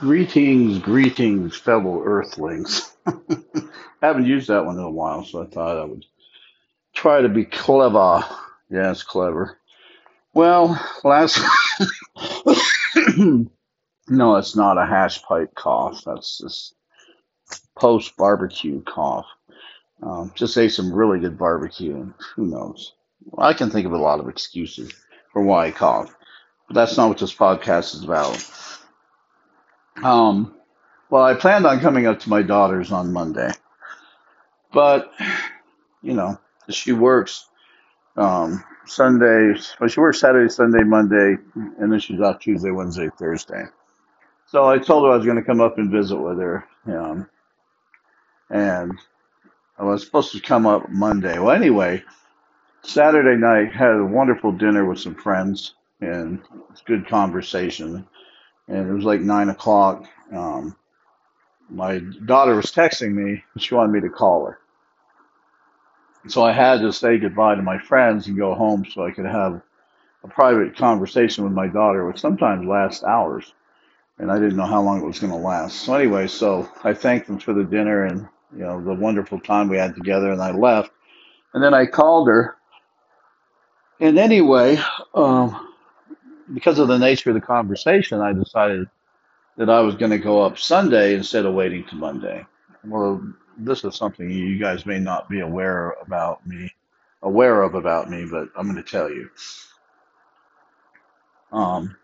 Greetings, greetings, fellow Earthlings. Haven't used that one in a while, so I thought I would try to be clever. Yes, clever. Well, last. no, it's not a hash pipe cough. That's just post barbecue cough. Um, just ate some really good barbecue, and who knows? I can think of a lot of excuses for why I cough, but that's not what this podcast is about. Um, well, I planned on coming up to my daughter's on Monday, but you know, she works um, Sunday. Well, she works Saturday, Sunday, Monday, and then she's off Tuesday, Wednesday, Thursday. So I told her I was going to come up and visit with her, and I was supposed to come up Monday. Well, anyway, Saturday night had a wonderful dinner with some friends and good conversation. And it was like nine o'clock. Um, my daughter was texting me. She wanted me to call her. So I had to say goodbye to my friends and go home so I could have a private conversation with my daughter, which sometimes lasts hours. And I didn't know how long it was going to last. So anyway, so I thanked them for the dinner and you know the wonderful time we had together, and I left. And then I called her. And anyway, um, because of the nature of the conversation, I decided that I was going to go up Sunday instead of waiting to Monday. Well, this is something you guys may not be aware about me, aware of about me, but I'm going to tell you. Um,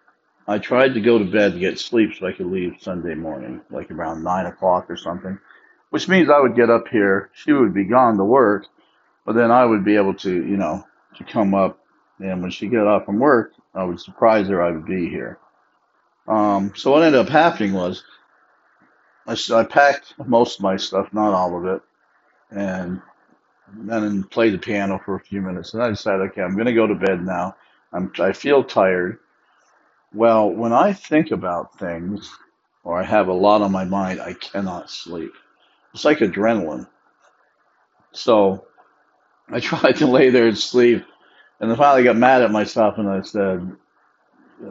I tried to go to bed to get sleep so I could leave Sunday morning, like around nine o'clock or something, which means I would get up here. She would be gone to work, but then I would be able to, you know, to come up. And when she got off from work, I would surprise her I would be here. Um, so what ended up happening was I packed most of my stuff, not all of it, and then played the piano for a few minutes. And I decided, okay, I'm going to go to bed now. I'm, I feel tired. Well, when I think about things or I have a lot on my mind, I cannot sleep. It's like adrenaline. So I tried to lay there and sleep, and then finally got mad at myself and I said,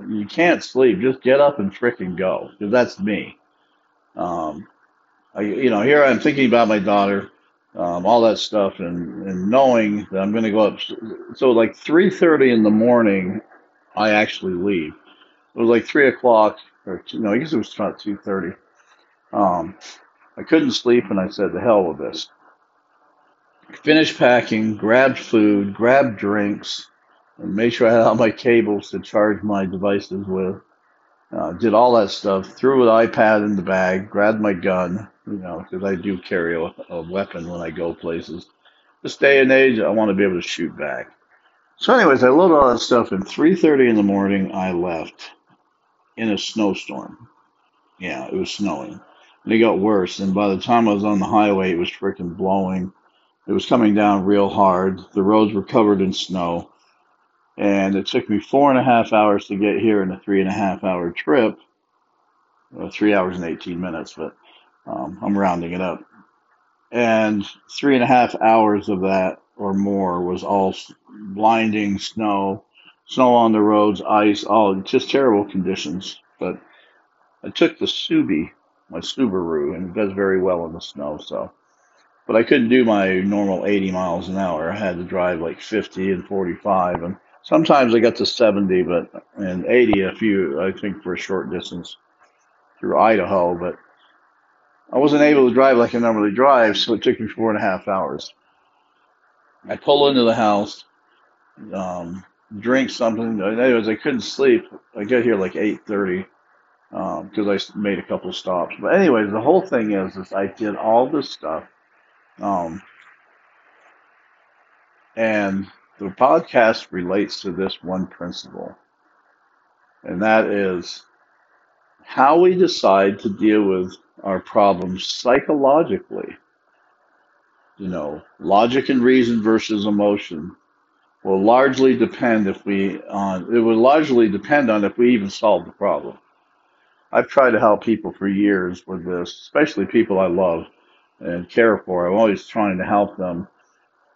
You can't sleep. Just get up and frickin' go. Because that's me. Um, I, you know, here I'm thinking about my daughter, um, all that stuff, and, and knowing that I'm going to go up. So like 3:30 in the morning, I actually leave. It was like three o'clock, or two, no, I guess it was about 2:30. Um, I couldn't sleep, and I said, "The hell with this." Finished packing, grabbed food, grabbed drinks, and made sure I had all my cables to charge my devices with. Uh, did all that stuff. Threw an iPad in the bag. Grabbed my gun. You know, because I do carry a, a weapon when I go places. This day and age, I want to be able to shoot back. So, anyways, I loaded all that stuff. And 3:30 in the morning, I left in a snowstorm. Yeah, it was snowing. And it got worse. And by the time I was on the highway, it was freaking blowing. It was coming down real hard. The roads were covered in snow. And it took me four and a half hours to get here in a three and a half hour trip. Uh, three hours and 18 minutes, but um, I'm rounding it up. And three and a half hours of that or more was all blinding snow, snow on the roads, ice, all just terrible conditions. But I took the Subi, my Subaru, and it does very well in the snow. So, but I couldn't do my normal 80 miles an hour. I had to drive like 50 and 45, and sometimes I got to 70, but and 80 a few, I think, for a short distance through Idaho. But I wasn't able to drive like I normally drive, so it took me four and a half hours. I pull into the house, um, drink something. Anyways, I couldn't sleep. I got here like 8:30 because I made a couple stops. But anyways, the whole thing is, is I did all this stuff, um, and the podcast relates to this one principle, and that is how we decide to deal with our problems psychologically. You know, logic and reason versus emotion will largely depend if we on it will largely depend on if we even solve the problem. I've tried to help people for years with this, especially people I love and care for. I'm always trying to help them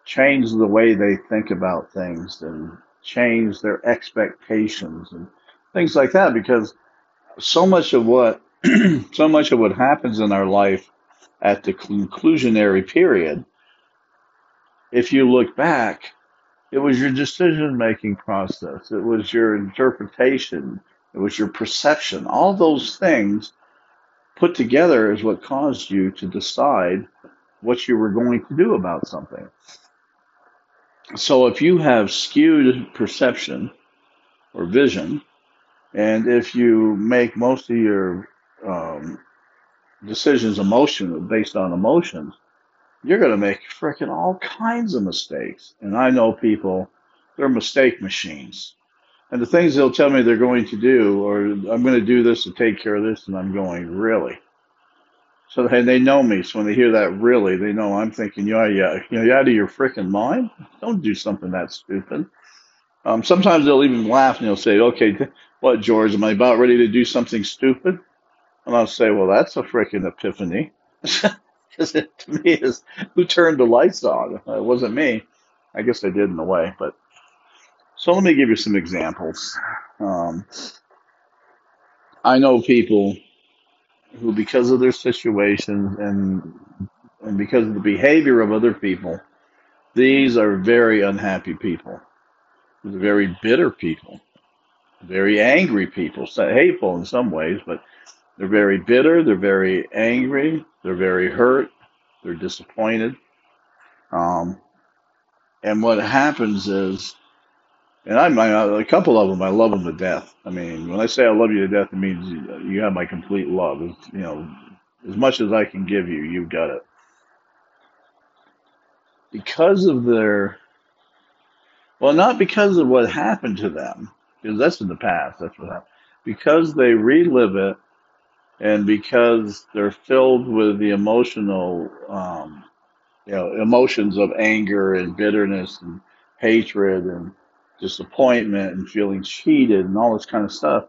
change the way they think about things and change their expectations and things like that because so much of what so much of what happens in our life at the conclusionary period, if you look back, it was your decision making process, it was your interpretation, it was your perception. All those things put together is what caused you to decide what you were going to do about something. So if you have skewed perception or vision, and if you make most of your um, decisions emotional based on emotions, you're going to make freaking all kinds of mistakes. And I know people, they're mistake machines. And the things they'll tell me they're going to do, or I'm going to do this to take care of this, and I'm going, really? So they, they know me. So when they hear that, really, they know I'm thinking, yeah, yeah, you know, out of your freaking mind? Don't do something that stupid. Um, sometimes they'll even laugh and they'll say, okay, what, George, am I about ready to do something stupid? And I'll say, well, that's a freaking epiphany. Because to me is who turned the lights on? It wasn't me. I guess I did in a way, but so let me give you some examples. Um, I know people who, because of their situations and and because of the behavior of other people, these are very unhappy people. Very bitter people, very angry people, hateful in some ways, but they're very bitter, they're very angry, they're very hurt, they're disappointed. Um, and what happens is, and I'm a couple of them, I love them to death. I mean, when I say I love you to death, it means you have my complete love. It's, you know, as much as I can give you, you've got it. Because of their, well, not because of what happened to them, because that's in the past. That's what happened. Because they relive it and because they're filled with the emotional, um, you know, emotions of anger and bitterness and hatred and disappointment and feeling cheated and all this kind of stuff,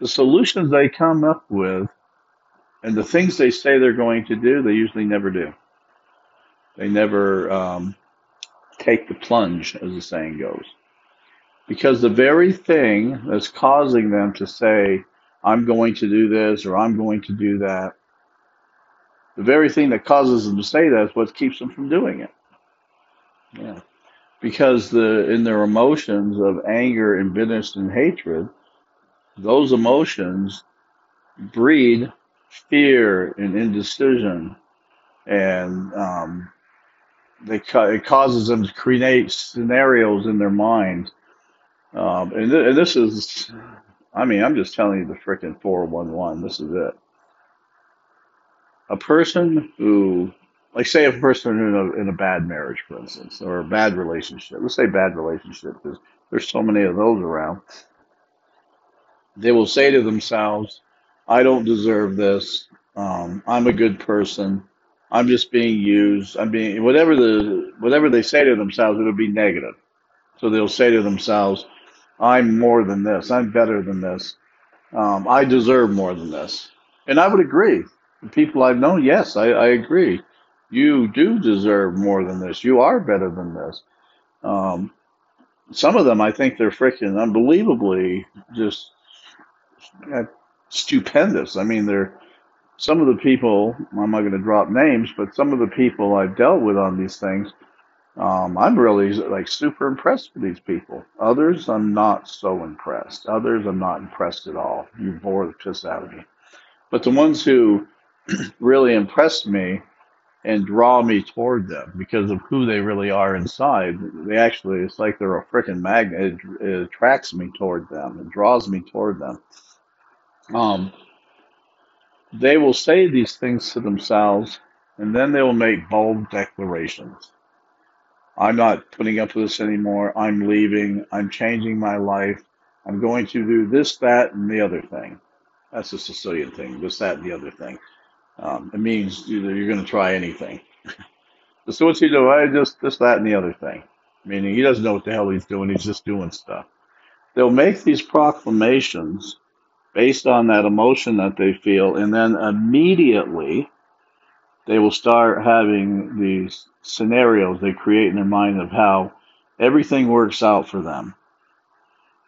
the solutions they come up with and the things they say they're going to do, they usually never do. They never um, take the plunge, as the saying goes. Because the very thing that's causing them to say, I'm going to do this or I'm going to do that. The very thing that causes them to say that is what keeps them from doing it. Yeah. Because the in their emotions of anger and bitterness and hatred, those emotions breed fear and indecision, and um, they it causes them to create scenarios in their mind. Um, and, th- and this is I mean, I'm just telling you the freaking 411. This is it. A person who, like, say a person in a, in a bad marriage, for instance, or a bad relationship. Let's say bad relationship because there's so many of those around. They will say to themselves, I don't deserve this. Um, I'm a good person. I'm just being used. I'm being whatever the whatever they say to themselves, it'll be negative. So they'll say to themselves, I'm more than this. I'm better than this. Um, I deserve more than this. And I would agree. The people I've known, yes, I, I agree. You do deserve more than this. You are better than this. Um, some of them, I think they're freaking unbelievably just uh, stupendous. I mean, they're some of the people, I'm not going to drop names, but some of the people I've dealt with on these things um, I'm really like super impressed with these people. Others, I'm not so impressed. Others, I'm not impressed at all. You bore the piss out of me. But the ones who really impressed me and draw me toward them because of who they really are inside, they actually, it's like they're a freaking magnet. It, it attracts me toward them. It draws me toward them. Um, they will say these things to themselves and then they will make bold declarations I'm not putting up with this anymore. I'm leaving. I'm changing my life. I'm going to do this, that, and the other thing. That's a Sicilian thing. This, that, and the other thing. Um, it means you're going to try anything. so what's he do? I just this, that, and the other thing. Meaning he doesn't know what the hell he's doing. He's just doing stuff. They'll make these proclamations based on that emotion that they feel, and then immediately they will start having these scenarios they create in their mind of how everything works out for them.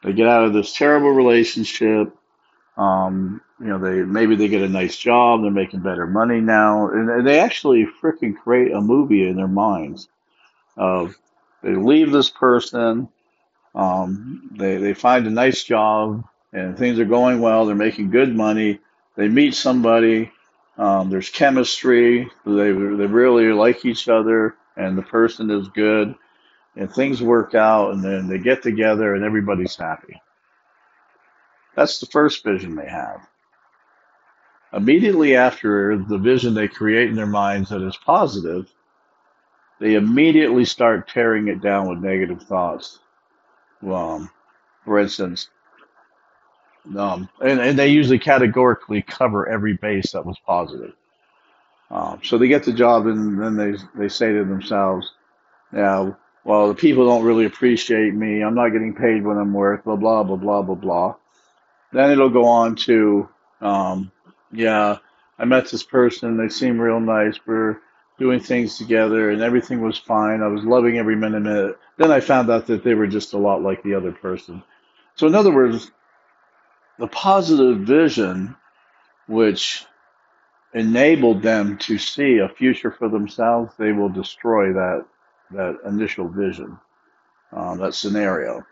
They get out of this terrible relationship. Um, you know, they maybe they get a nice job, they're making better money now, and they actually freaking create a movie in their minds of they leave this person, um, they they find a nice job, and things are going well, they're making good money. They meet somebody, um, there's chemistry, they they really like each other, and the person is good, and things work out, and then they get together, and everybody's happy. That's the first vision they have. Immediately after the vision they create in their minds that is positive, they immediately start tearing it down with negative thoughts. Um, for instance, um, and, and they usually categorically cover every base that was positive. Um, so they get the job and then they they say to themselves, "Yeah, well, the people don't really appreciate me. I'm not getting paid what I'm worth." Blah blah blah blah blah blah. Then it'll go on to, um, "Yeah, I met this person. They seem real nice. We're doing things together, and everything was fine. I was loving every minute of it." Then I found out that they were just a lot like the other person. So in other words, the positive vision, which enabled them to see a future for themselves, they will destroy that that initial vision, uh, that scenario,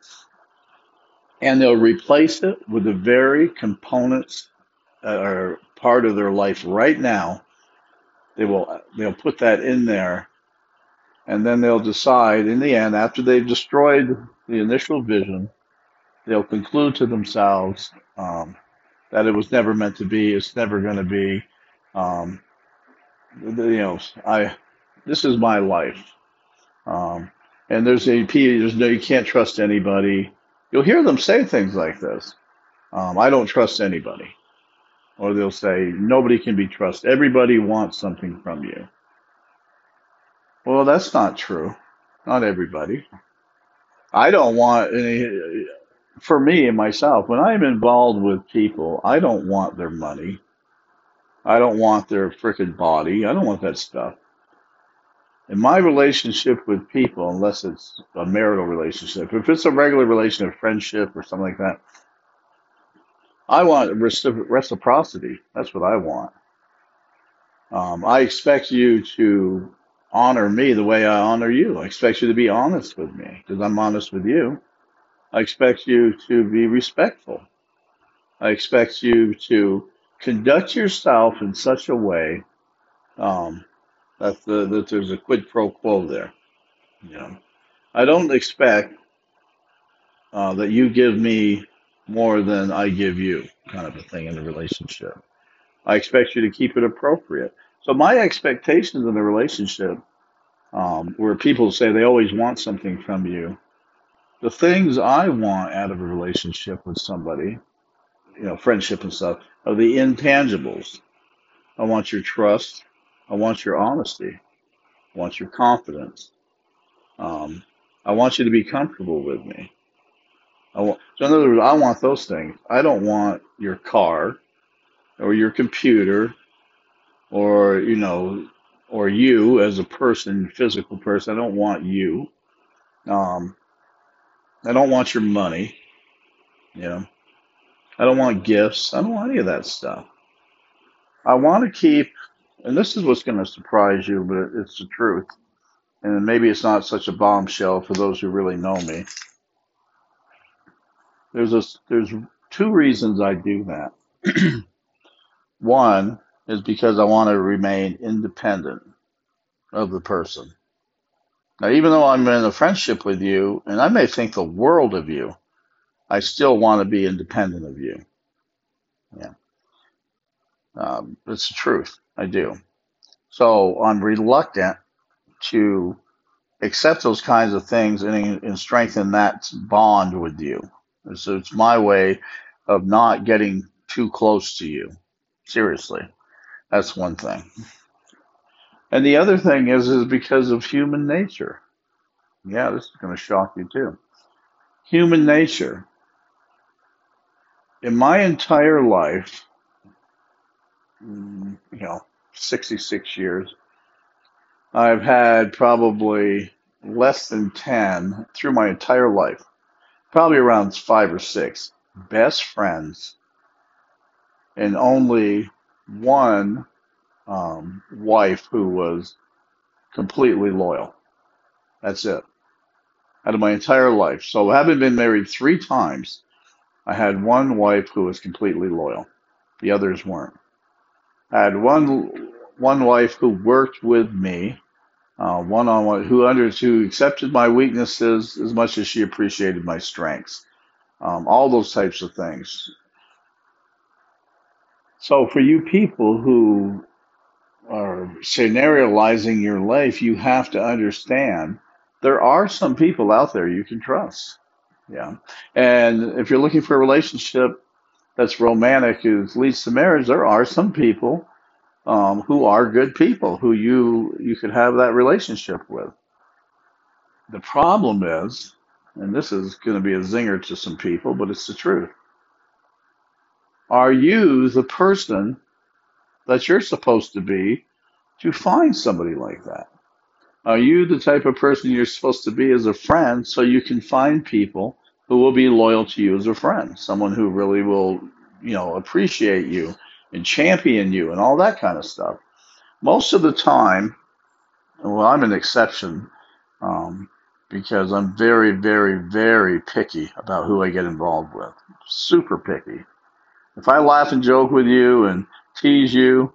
and they'll replace it with the very components that are part of their life right now. They will they'll put that in there, and then they'll decide in the end after they've destroyed the initial vision, they'll conclude to themselves um, that it was never meant to be. It's never going to be. Um, you know, I this is my life. Um, and there's a there's no you can't trust anybody. You'll hear them say things like this. Um, I don't trust anybody, or they'll say nobody can be trusted. Everybody wants something from you. Well, that's not true. Not everybody. I don't want any. For me and myself, when I'm involved with people, I don't want their money. I don't want their freaking body. I don't want that stuff. In my relationship with people, unless it's a marital relationship, if it's a regular relationship, friendship, or something like that, I want recipro- reciprocity. That's what I want. Um, I expect you to honor me the way I honor you. I expect you to be honest with me because I'm honest with you. I expect you to be respectful. I expect you to conduct yourself in such a way um, that, the, that there's a quid pro quo there. You know, I don't expect uh, that you give me more than I give you, kind of a thing in a relationship. I expect you to keep it appropriate. So my expectations in a relationship, um, where people say they always want something from you, the things I want out of a relationship with somebody, you know, friendship and stuff, are the intangibles. I want your trust. I want your honesty. I want your confidence. Um, I want you to be comfortable with me. I want, so in other words, I want those things. I don't want your car or your computer or you know or you as a person, physical person. I don't want you. Um, I don't want your money. You know, I don't want gifts. I don't want any of that stuff. I want to keep, and this is what's going to surprise you, but it's the truth. And maybe it's not such a bombshell for those who really know me. There's a, there's two reasons I do that. One is because I want to remain independent of the person. Now, even though I'm in a friendship with you, and I may think the world of you, I still want to be independent of you. Yeah, um, it's the truth. I do. So I'm reluctant to accept those kinds of things and, and strengthen that bond with you. So it's my way of not getting too close to you. Seriously, that's one thing. And the other thing is, is because of human nature. Yeah, this is going to shock you too. Human nature. In my entire life, you know, 66 years, I've had probably less than 10 through my entire life, probably around five or six best friends and only one um, wife who was completely loyal. That's it. Out of my entire life. So having been married three times, I had one wife who was completely loyal. The others weren't. I had one one wife who worked with me, one on one, who under who accepted my weaknesses as much as she appreciated my strengths. Um, all those types of things. So for you people who are scenarializing your life, you have to understand there are some people out there you can trust. Yeah. And if you're looking for a relationship that's romantic, who leads to marriage, there are some people um, who are good people who you you could have that relationship with. The problem is, and this is going to be a zinger to some people, but it's the truth. Are you the person that you're supposed to be to find somebody like that? Are you the type of person you're supposed to be as a friend so you can find people who will be loyal to you as a friend? Someone who really will, you know, appreciate you and champion you and all that kind of stuff. Most of the time, well, I'm an exception um, because I'm very, very, very picky about who I get involved with. Super picky. If I laugh and joke with you and tease you,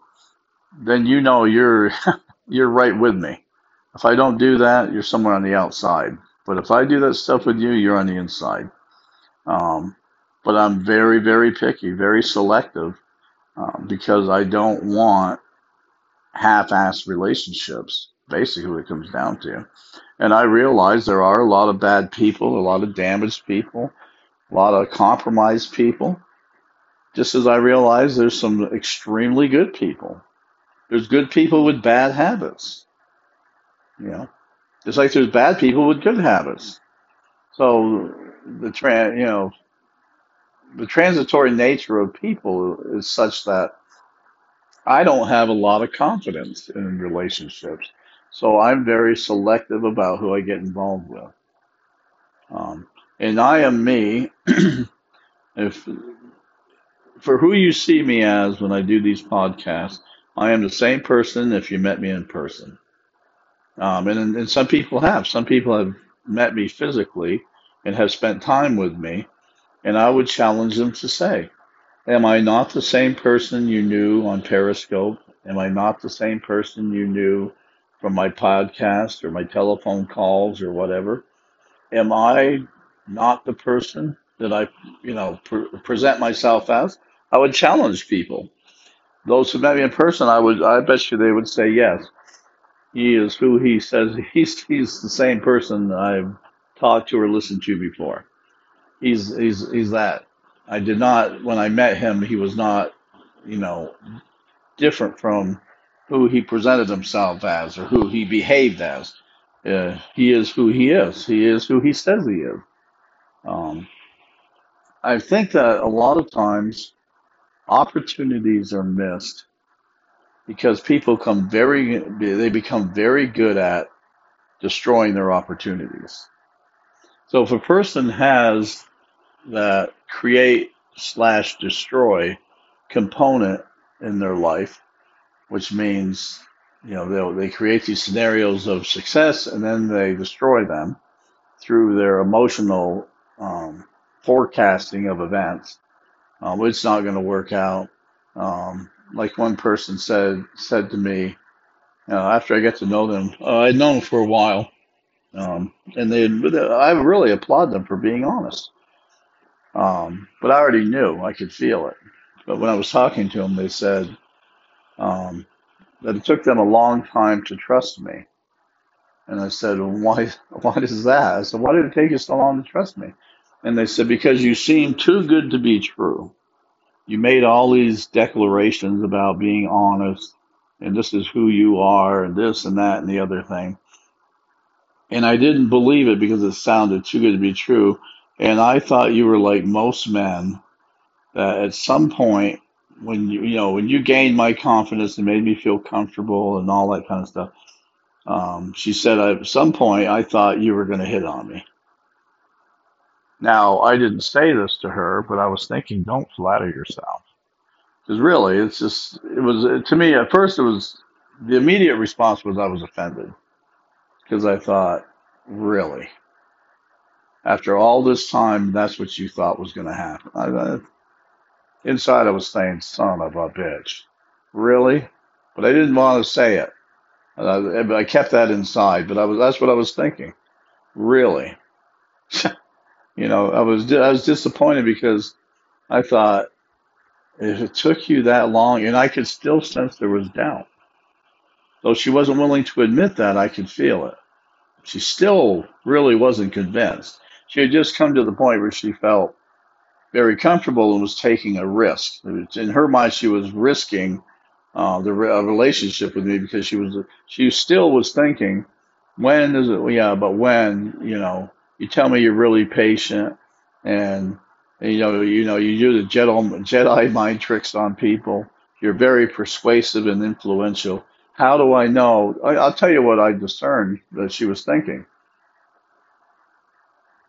then you know you're you're right with me. If I don't do that, you're somewhere on the outside. But if I do that stuff with you, you're on the inside. Um, but I'm very, very picky, very selective um, because I don't want half-assed relationships. Basically, what it comes down to. And I realize there are a lot of bad people, a lot of damaged people, a lot of compromised people. Just as I realize there's some extremely good people. There's good people with bad habits. You know, just like there's bad people with good habits. So the tran, you know, the transitory nature of people is such that I don't have a lot of confidence in relationships. So I'm very selective about who I get involved with. Um, and I am me. if for who you see me as when I do these podcasts, I am the same person if you met me in person. Um, and, and some people have. Some people have met me physically and have spent time with me. And I would challenge them to say, Am I not the same person you knew on Periscope? Am I not the same person you knew from my podcast or my telephone calls or whatever? Am I not the person that I, you know, pre- present myself as? I would challenge people. Those who met me in person, I would, I bet you they would say yes. He is who he says he's. He's the same person I've talked to or listened to before. He's he's he's that. I did not when I met him. He was not, you know, different from who he presented himself as or who he behaved as. Uh, he is who he is. He is who he says he is. Um, I think that a lot of times opportunities are missed because people come very they become very good at destroying their opportunities. So if a person has that create slash destroy component in their life, which means you know they they create these scenarios of success and then they destroy them through their emotional um, forecasting of events. Um, it's not going to work out. Um, like one person said said to me after I got to know them, uh, I'd known them for a while, um, and they I really applaud them for being honest. Um, but I already knew I could feel it. But when I was talking to them, they said um, that it took them a long time to trust me. And I said, well, why, why is that? I said, why did it take you so long to trust me? And they said, because you seem too good to be true. You made all these declarations about being honest and this is who you are and this and that and the other thing. And I didn't believe it because it sounded too good to be true. And I thought you were like most men that at some point when you you know when you gained my confidence and made me feel comfortable and all that kind of stuff um, she said at some point i thought you were going to hit on me now i didn't say this to her but i was thinking don't flatter yourself Because really, it's just it was to me at first it was the immediate response was I was offended because I thought, really, after all this time, that's what you thought was going to happen. I, I, inside, I was saying, son of a bitch, really, but I didn't want to say it. Uh, I kept that inside, but I was that's what I was thinking. Really, you know, I was I was disappointed because I thought if it took you that long, and I could still sense there was doubt. Though she wasn't willing to admit that, I could feel it. She still really wasn't convinced. She had just come to the point where she felt very comfortable and was taking a risk. In her mind, she was risking uh, the re- relationship with me because she was she still was thinking, when is it? Yeah, but when you know, you tell me you're really patient and, you know you know you do the Jedi Jedi mind tricks on people. You're very persuasive and influential. How do I know? I, I'll tell you what I discerned that she was thinking.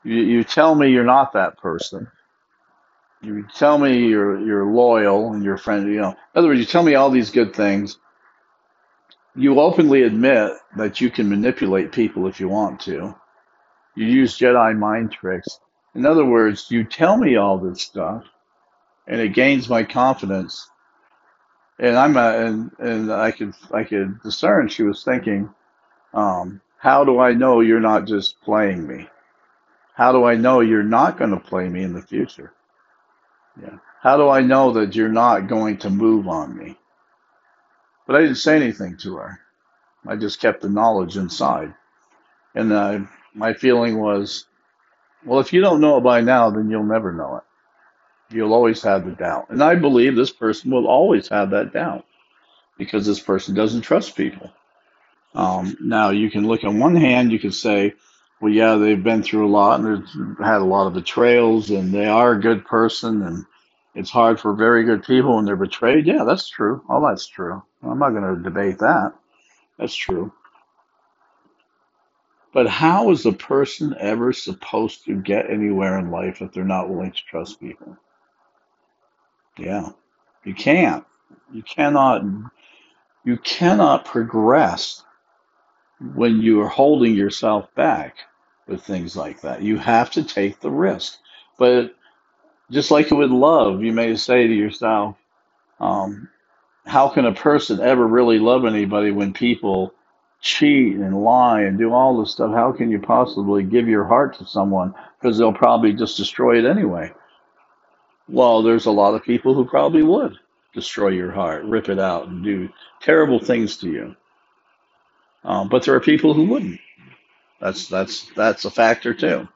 You, you tell me you're not that person you tell me you're you're loyal and you're friendly. You know, in other words, you tell me all these good things. You openly admit that you can manipulate people if you want to. You use Jedi mind tricks. In other words, you tell me all this stuff, and it gains my confidence. And I'm a, and and I could I could discern she was thinking, um, how do I know you're not just playing me? How do I know you're not going to play me in the future? Yeah. How do I know that you're not going to move on me? But I didn't say anything to her. I just kept the knowledge inside. And uh, my feeling was, well, if you don't know it by now, then you'll never know it. You'll always have the doubt. And I believe this person will always have that doubt because this person doesn't trust people. Um, now, you can look on one hand, you could say, well, yeah, they've been through a lot and they've had a lot of betrayals and they are a good person and it's hard for very good people when they're betrayed. Yeah, that's true. All that's true. I'm not going to debate that. That's true. But how is a person ever supposed to get anywhere in life if they're not willing to trust people? Yeah, you can't. You cannot. You cannot progress when you are holding yourself back with things like that. You have to take the risk. But just like with love, you may say to yourself, um, how can a person ever really love anybody when people cheat and lie and do all this stuff? How can you possibly give your heart to someone because they'll probably just destroy it anyway? Well, there's a lot of people who probably would destroy your heart, rip it out, and do terrible things to you. Um, but there are people who wouldn't. That's that's that's a factor too.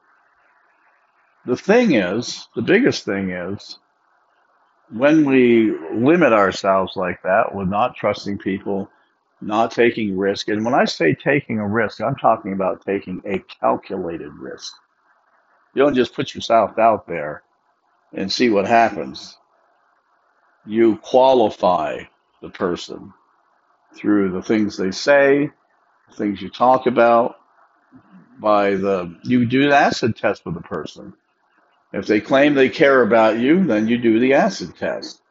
The thing is, the biggest thing is when we limit ourselves like that with not trusting people, not taking risk. And when I say taking a risk, I'm talking about taking a calculated risk. You don't just put yourself out there and see what happens. You qualify the person through the things they say, things you talk about, by the you do an acid test with the person. If they claim they care about you, then you do the acid test.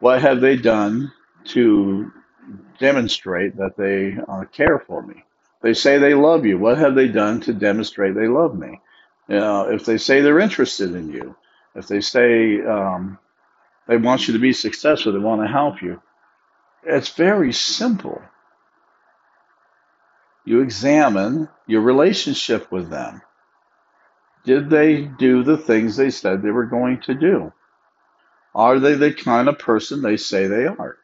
What have they done to demonstrate that they uh, care for me? They say they love you. What have they done to demonstrate they love me? Uh, if they say they're interested in you, if they say um, they want you to be successful, they want to help you, it's very simple. You examine your relationship with them. Did they do the things they said they were going to do? Are they the kind of person they say they are?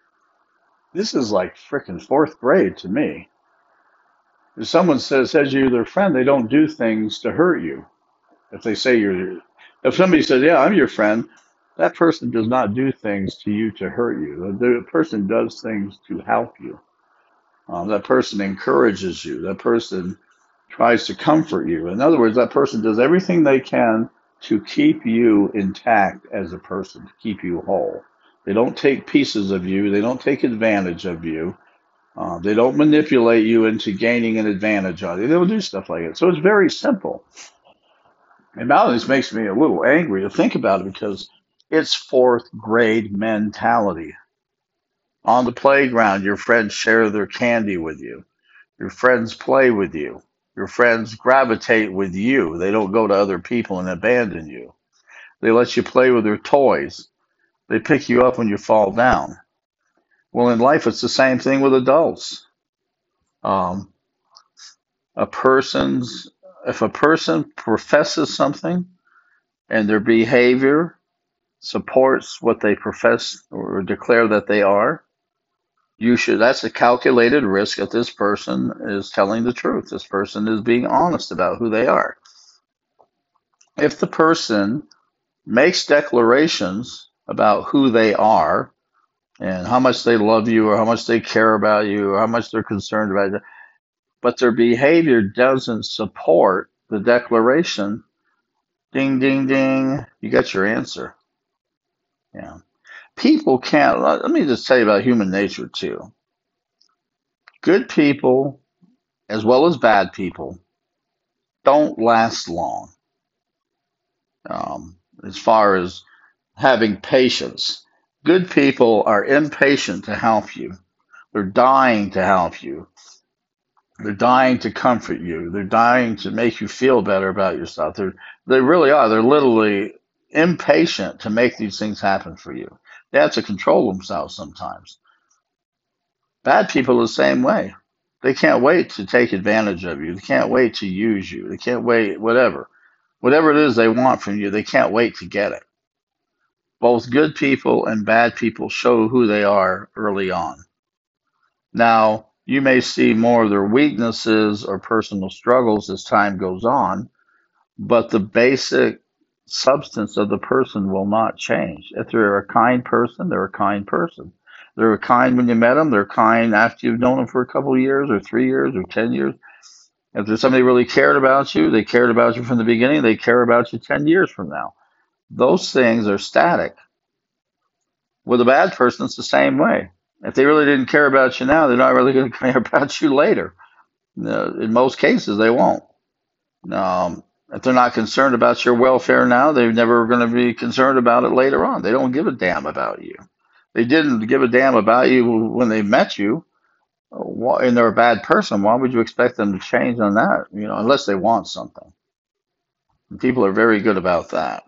This is like freaking fourth grade to me. If someone says says you're their friend, they don't do things to hurt you. If they say you're, if somebody says, "Yeah, I'm your friend," that person does not do things to you to hurt you. The person does things to help you. Um, that person encourages you. That person tries to comfort you. In other words, that person does everything they can to keep you intact as a person, to keep you whole. They don't take pieces of you, they don't take advantage of you. Uh, they don't manipulate you into gaining an advantage on you. They don't do stuff like that. So it's very simple. And now this makes me a little angry to think about it because It's fourth grade mentality. On the playground, your friends share their candy with you. Your friends play with you. Your friends gravitate with you. They don't go to other people and abandon you. They let you play with their toys. They pick you up when you fall down. Well, in life, it's the same thing with adults. Um, a person's if a person professes something and their behavior supports what they profess or declare that they are, you should that's a calculated risk that this person is telling the truth. This person is being honest about who they are. If the person makes declarations about who they are and how much they love you or how much they care about you or how much they're concerned about you, but their behavior doesn't support the declaration, ding, ding, ding, you got your answer. Yeah. People can't, let me just tell you about human nature too. Good people, as well as bad people, don't last long. Um, as far as having patience, good people are impatient to help you. They're dying to help you. They're dying to comfort you. They're dying to make you feel better about yourself. They're, they really are. They're literally impatient to make these things happen for you. They have to control themselves sometimes. Bad people are the same way. They can't wait to take advantage of you. They can't wait to use you. They can't wait, whatever. Whatever it is they want from you, they can't wait to get it. Both good people and bad people show who they are early on. Now, you may see more of their weaknesses or personal struggles as time goes on, but the basic substance of the person will not change. If they're a kind person, they're a kind person. They're a kind when you met them. They're kind after you've known them for a couple of years or three years or 10 years. If there's somebody really cared about you, they cared about you from the beginning, they care about you 10 years from now. Those things are static. With a bad person, it's the same way. If they really didn't care about you now, they're not really going to care about you later. In most cases, they won't. Um, if they're not concerned about your welfare now, they're never going to be concerned about it later on. They don't give a damn about you. They didn't give a damn about you when they met you, and they're a bad person. Why would you expect them to change on that? You know, unless they want something. And people are very good about that,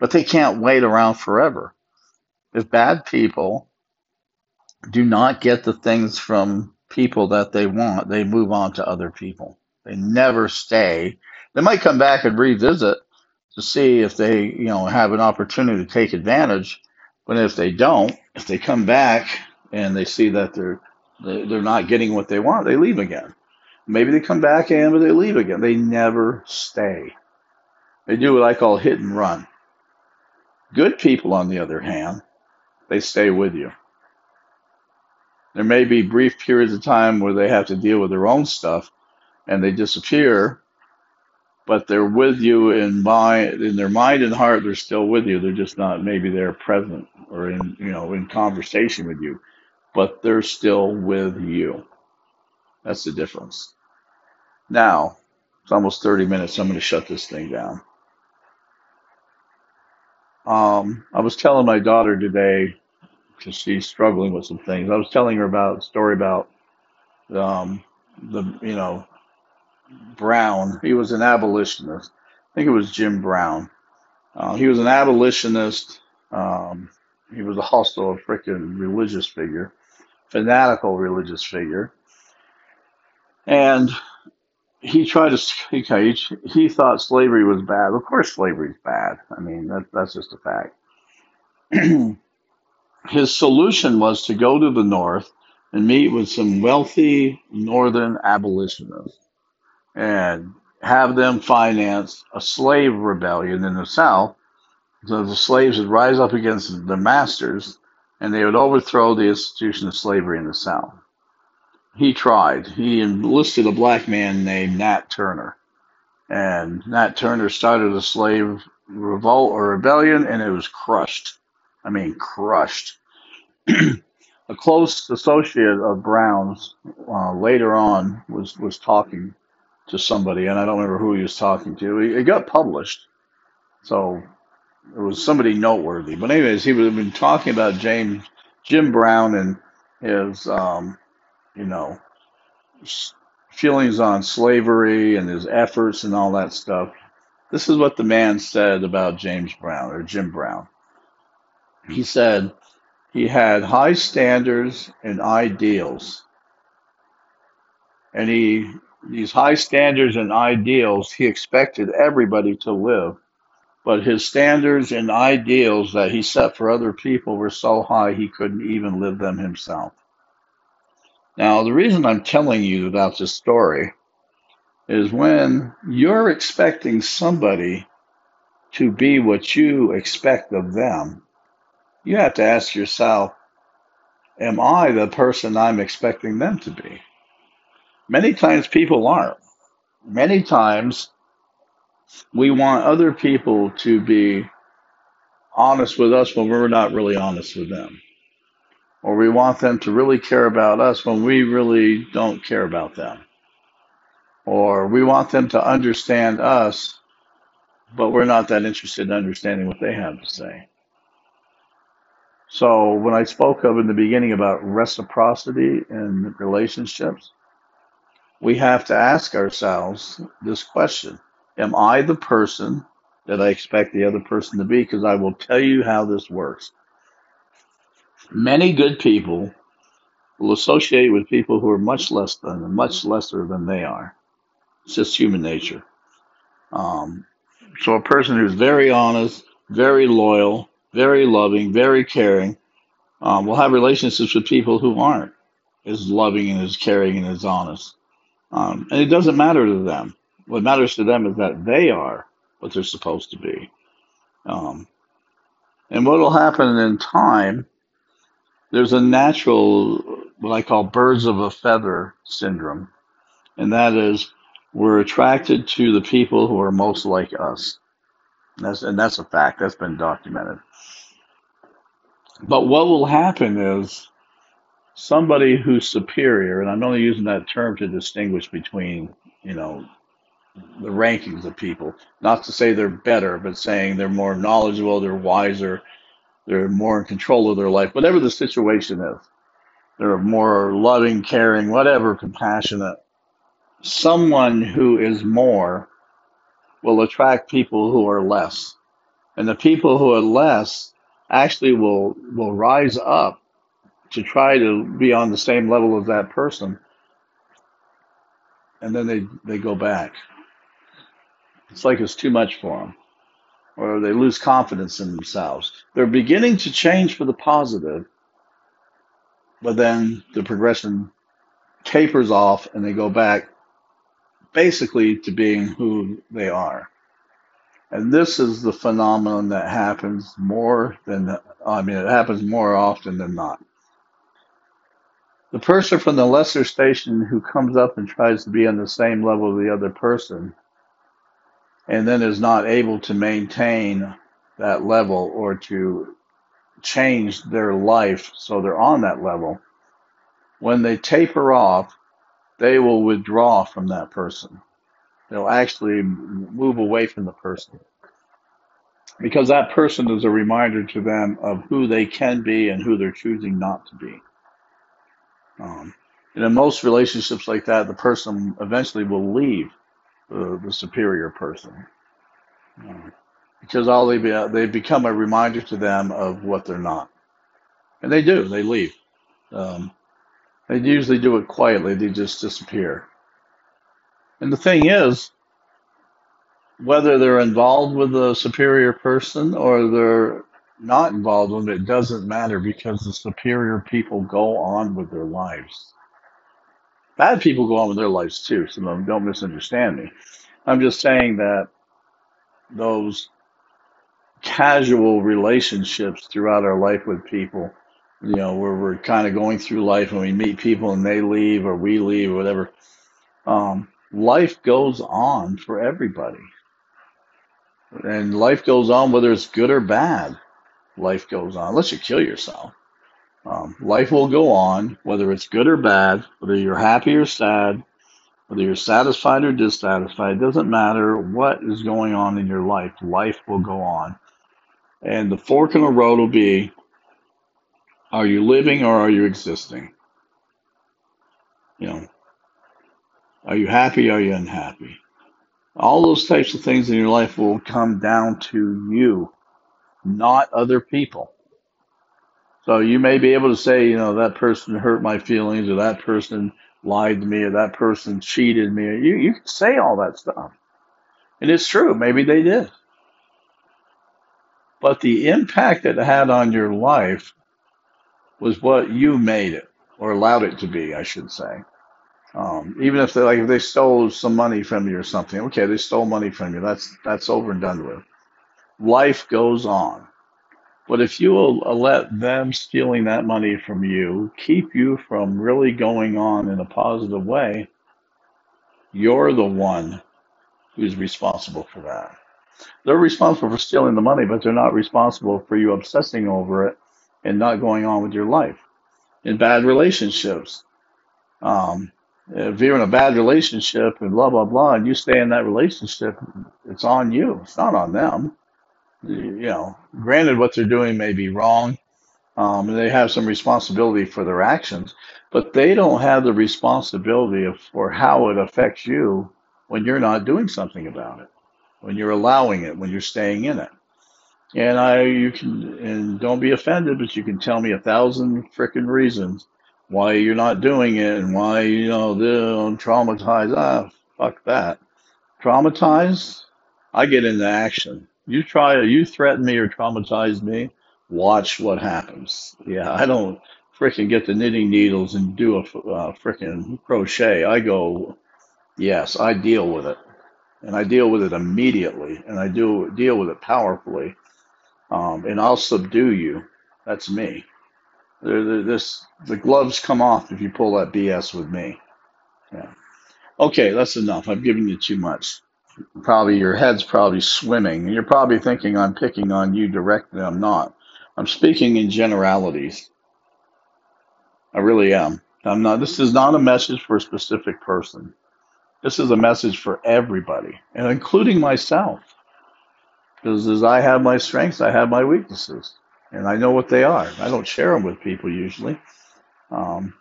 but they can't wait around forever. If bad people do not get the things from people that they want, they move on to other people. They never stay. They might come back and revisit to see if they, you know, have an opportunity to take advantage. But if they don't, if they come back and they see that they're they're not getting what they want, they leave again. Maybe they come back and but they leave again. They never stay. They do what I call hit and run. Good people, on the other hand, they stay with you. There may be brief periods of time where they have to deal with their own stuff and they disappear, but they're with you in mind, in their mind and heart. They're still with you. They're just not maybe they're present or in you know in conversation with you, but they're still with you. That's the difference. Now it's almost 30 minutes. I'm going to shut this thing down. Um, I was telling my daughter today because she's struggling with some things. I was telling her about a story about um, the you know Brown. He was an abolitionist. I think it was Jim Brown. Uh, he was an abolitionist. Um, he was also a freaking religious figure, fanatical religious figure, and he tried to he, he thought slavery was bad. Of course, slavery is bad. I mean, that, that's just a fact. his solution was to go to the north and meet with some wealthy northern abolitionists and have them finance a slave rebellion in the south so the slaves would rise up against their masters and they would overthrow the institution of slavery in the south he tried. He enlisted a black man named nat turner. And nat turner started a slave revolt or rebellion and it was crushed. I mean crushed. A close associate of Brown's uh, later on was was talking to somebody, and I don't remember who he was talking to. It got published, so it was somebody noteworthy. But anyways, he have been talking about James Jim Brown and his um, you know feelings on slavery and his efforts and all that stuff. This is what the man said about James Brown or Jim Brown. He said he had high standards and ideals. And he these high standards and ideals he expected everybody to live. But his standards and ideals that he set for other people were so high he couldn't even live them himself. Now, the reason I'm telling you about this story is when you're expecting somebody to be what you expect of them, you have to ask yourself, am I the person I'm expecting them to be? Many times people aren't. Many times we want other people to be honest with us when we're not really honest with them. Or we want them to really care about us when we really don't care about them. Or we want them to understand us, but we're not that interested in understanding what they have to say. So when I spoke of in the beginning about reciprocity in relationships, we have to ask ourselves this question Am I the person that I expect the other person to be? Because I will tell you how this works. Many good people will associate with people who are much less than, much lesser than they are. It's just human nature. Um, so a person who's very honest, very loyal, very loving, very caring, um, will have relationships with people who aren't as loving and as caring and as honest. Um, and it doesn't matter to them. What matters to them is that they are what they're supposed to be. Um, and what will happen in time, there's a natural, what I call birds of a feather syndrome. And that is, we're attracted to the people who are most like us. And that's, and that's a fact. That's been documented. But what will happen is somebody who's superior, and I'm only using that term to distinguish between, you know, the rankings of people. Not to say they're better, but saying they're more knowledgeable, they're wiser, they're more in control of their life, whatever the situation is. They're more loving, caring, whatever, compassionate. Someone who is more will attract people who are less. And the people who are less actually will will rise up to try to be on the same level as that person and then they they go back it's like it's too much for them or they lose confidence in themselves. They're beginning to change for the positive but then the progression tapers off and they go back basically to being who they are. And this is the phenomenon that happens more than i mean it happens more often than not. The person from the lesser station who comes up and tries to be on the same level as the other person and then is not able to maintain that level or to change their life so they're on that level, when they taper off, they will withdraw from that person. They'll actually move away from the person because that person is a reminder to them of who they can be and who they're choosing not to be. Um, and in most relationships like that, the person eventually will leave the, superior person because all they be, they become a reminder to them of what they're not, and they do. They leave. Um, they usually do it quietly. They just disappear. And the thing is, whether they're involved with the superior person or they're not involved with it, it doesn't matter because the superior people go on with their lives. Bad people go on with their lives too, so don't misunderstand me. I'm just saying that those casual relationships throughout our life with people, you know, where we're kind of going through life and we meet people and they leave or we leave or whatever, um, life goes on for everybody. And life goes on whether it's good or bad life goes on, unless you kill yourself. Um, life will go on, whether it's good or bad, whether you're happy or sad, whether you're satisfied or dissatisfied. It doesn't matter what is going on in your life, life will go on. And the fork in the road will be are you living or are you existing? You know, are you happy? Are you unhappy? All those types of things in your life will come down to you, not other people. So you may be able to say, you know, that person hurt my feelings or that person lied to me or that person cheated me. You, you can say all that stuff. And it's true. Maybe they did. But the impact it had on your life was what you made it or allowed it to be, I should say. Um, even if they like if they stole some money from you or something, okay, they stole money from you. That's that's over and done with. Life goes on. But if you will let them stealing that money from you keep you from really going on in a positive way, you're the one who's responsible for that. They're responsible for stealing the money, but they're not responsible for you obsessing over it and not going on with your life. In bad relationships, um, if you're in a bad relationship and blah blah blah, and you stay in that relationship, it's on you. It's not on them. You know, granted, what they're doing may be wrong, um, and they have some responsibility for their actions, but they don't have the responsibility of, for how it affects you when you're not doing something about it, when you're allowing it, when you're staying in it. And I, you can, and don't be offended, but you can tell me a thousand freaking reasons why you're not doing it and why, you know, I'm traumatized. Ah, fuck that. Traumatized? I get into action. You try, to, you threaten me or traumatize me, watch what happens. Yeah, I don't freaking get the knitting needles and do a uh, freaking crochet. I go, yes, I deal with it. And I deal with it immediately and I do deal with it powerfully um, and I'll subdue you. That's me. The, the, this the gloves come off if you pull that BS with me. Yeah. Okay, that's enough. I've given you too much. Probably your head's probably swimming, you're probably thinking I'm picking on you directly. I'm not. I'm speaking in generalities. I really am. I'm not. This is not a message for a specific person. This is a message for everybody, and including myself. Because as I have my strengths, I have my weaknesses, and I know what they are. I don't share them with people usually. Um,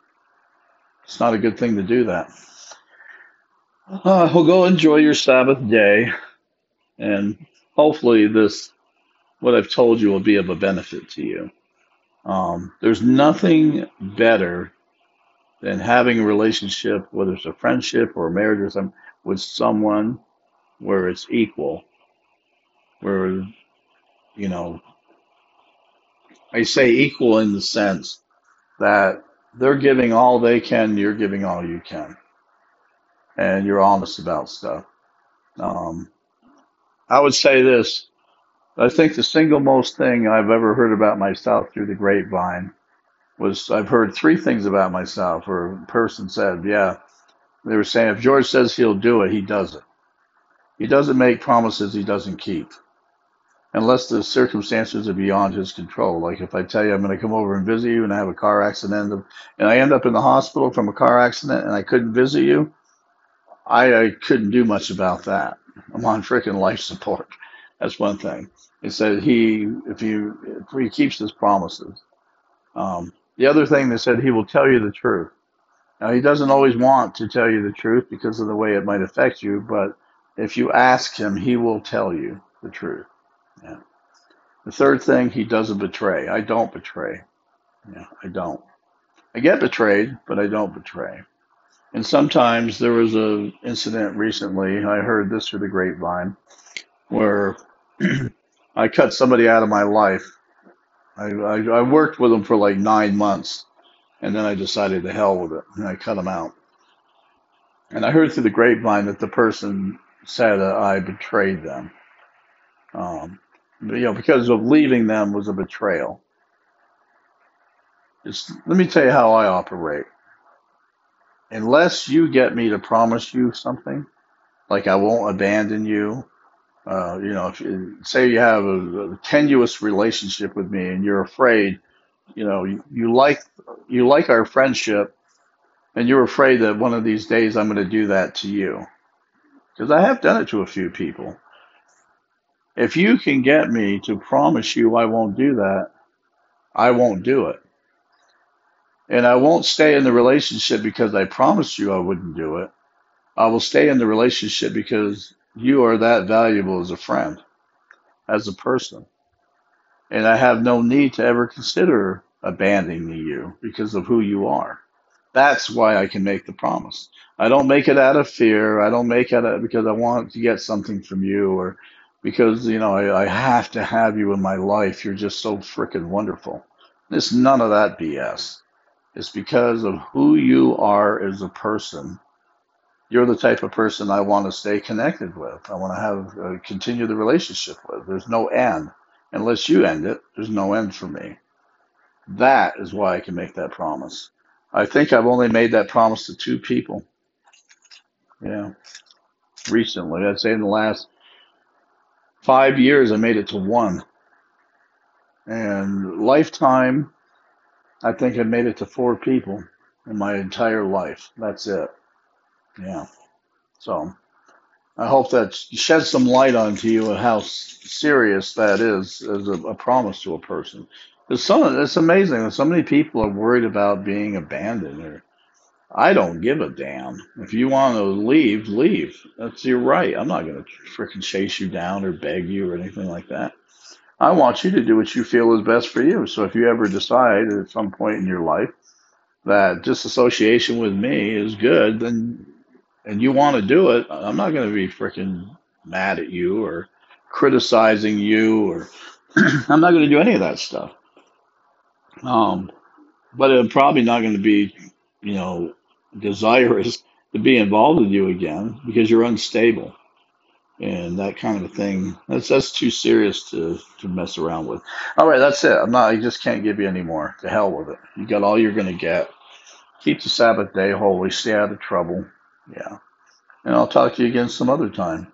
it's not a good thing to do that. Uh, well, go enjoy your Sabbath day, and hopefully this, what I've told you, will be of a benefit to you. Um, there's nothing better than having a relationship, whether it's a friendship or a marriage or something, with someone where it's equal where you know I say equal in the sense that they're giving all they can, you're giving all you can, and you're honest about stuff. Um, I would say this: I think the single most thing I've ever heard about myself through the grapevine was I've heard three things about myself. Where a person said, "Yeah," they were saying if George says he'll do it, he does it. He doesn't make promises he doesn't keep unless the circumstances are beyond his control. Like if I tell you I'm going to come over and visit you and I have a car accident and I end up in the hospital from a car accident and I couldn't visit you, I, I couldn't do much about that. I'm on freaking life support. That's one thing. It said he, if you if he keeps his promises. Um, the other thing they said he will tell you the truth. Now he doesn't always want to tell you the truth because of the way it might affect you, but if you ask him, he will tell you the truth. Yeah. The third thing, he doesn't betray. I don't betray. Yeah, I don't. I get betrayed, but I don't betray. And sometimes there was a incident recently. I heard this through the grapevine, where I cut somebody out of my life. I, I, I worked with them for like nine months, and then I decided to hell with it, and I cut them out. And I heard through the grapevine that the person said uh, I betrayed them. Um, you know, because of leaving them was a betrayal. It's, let me tell you how I operate. Unless you get me to promise you something, like I won't abandon you, uh, you know, if you, say you have a, a tenuous relationship with me and you're afraid, you know, you, you like you like our friendship, and you're afraid that one of these days I'm going to do that to you, because I have done it to a few people If you can get me to promise you I won't do that, I won't do it. And I won't stay in the relationship because I promised you I wouldn't do it. I will stay in the relationship because you are that valuable as a friend, as a person. And I have no need to ever consider abandoning you because of who you are. That's why I can make the promise. I don't make it out of fear. I don't make it out because I want to get something from you or because, you know, I, I have to have you in my life. You're just so freaking wonderful. It's none of that BS. It's because of who you are as a person. You're the type of person I want to stay connected with. I want to have uh, continue the relationship with. There's no end. Unless you end it, there's no end for me. That is why I can make that promise. I think I've only made that promise to two people. Yeah, recently. I'd say in the last five years, I made it to one. And lifetime, I think I made it to four people in my entire life. That's it. Yeah. So I hope that sheds some light onto you of how serious that is as a, a promise to a person. There's some, it's amazing. that So many people are worried about being abandoned or I don't give a damn. If you want to leave, leave. That's your right. I'm not going to freaking chase you down or beg you or anything like that. I want you to do what you feel is best for you. So if you ever decide at some point in your life that disassociation with me is good, then and you want to do it, I'm not going to be freaking mad at you or criticizing you or I'm not going to do any of that stuff. Um, but I'm probably not going to be, you know, desirous to be involved with you again because you're unstable and that kind of thing. That's that's too serious to to mess around with. All right, that's it. I'm not. I just can't give you any more. To hell with it. You got all you're to get. Keep the Sabbath day holy. Stay out of trouble. Yeah. And I'll talk to you again some other time.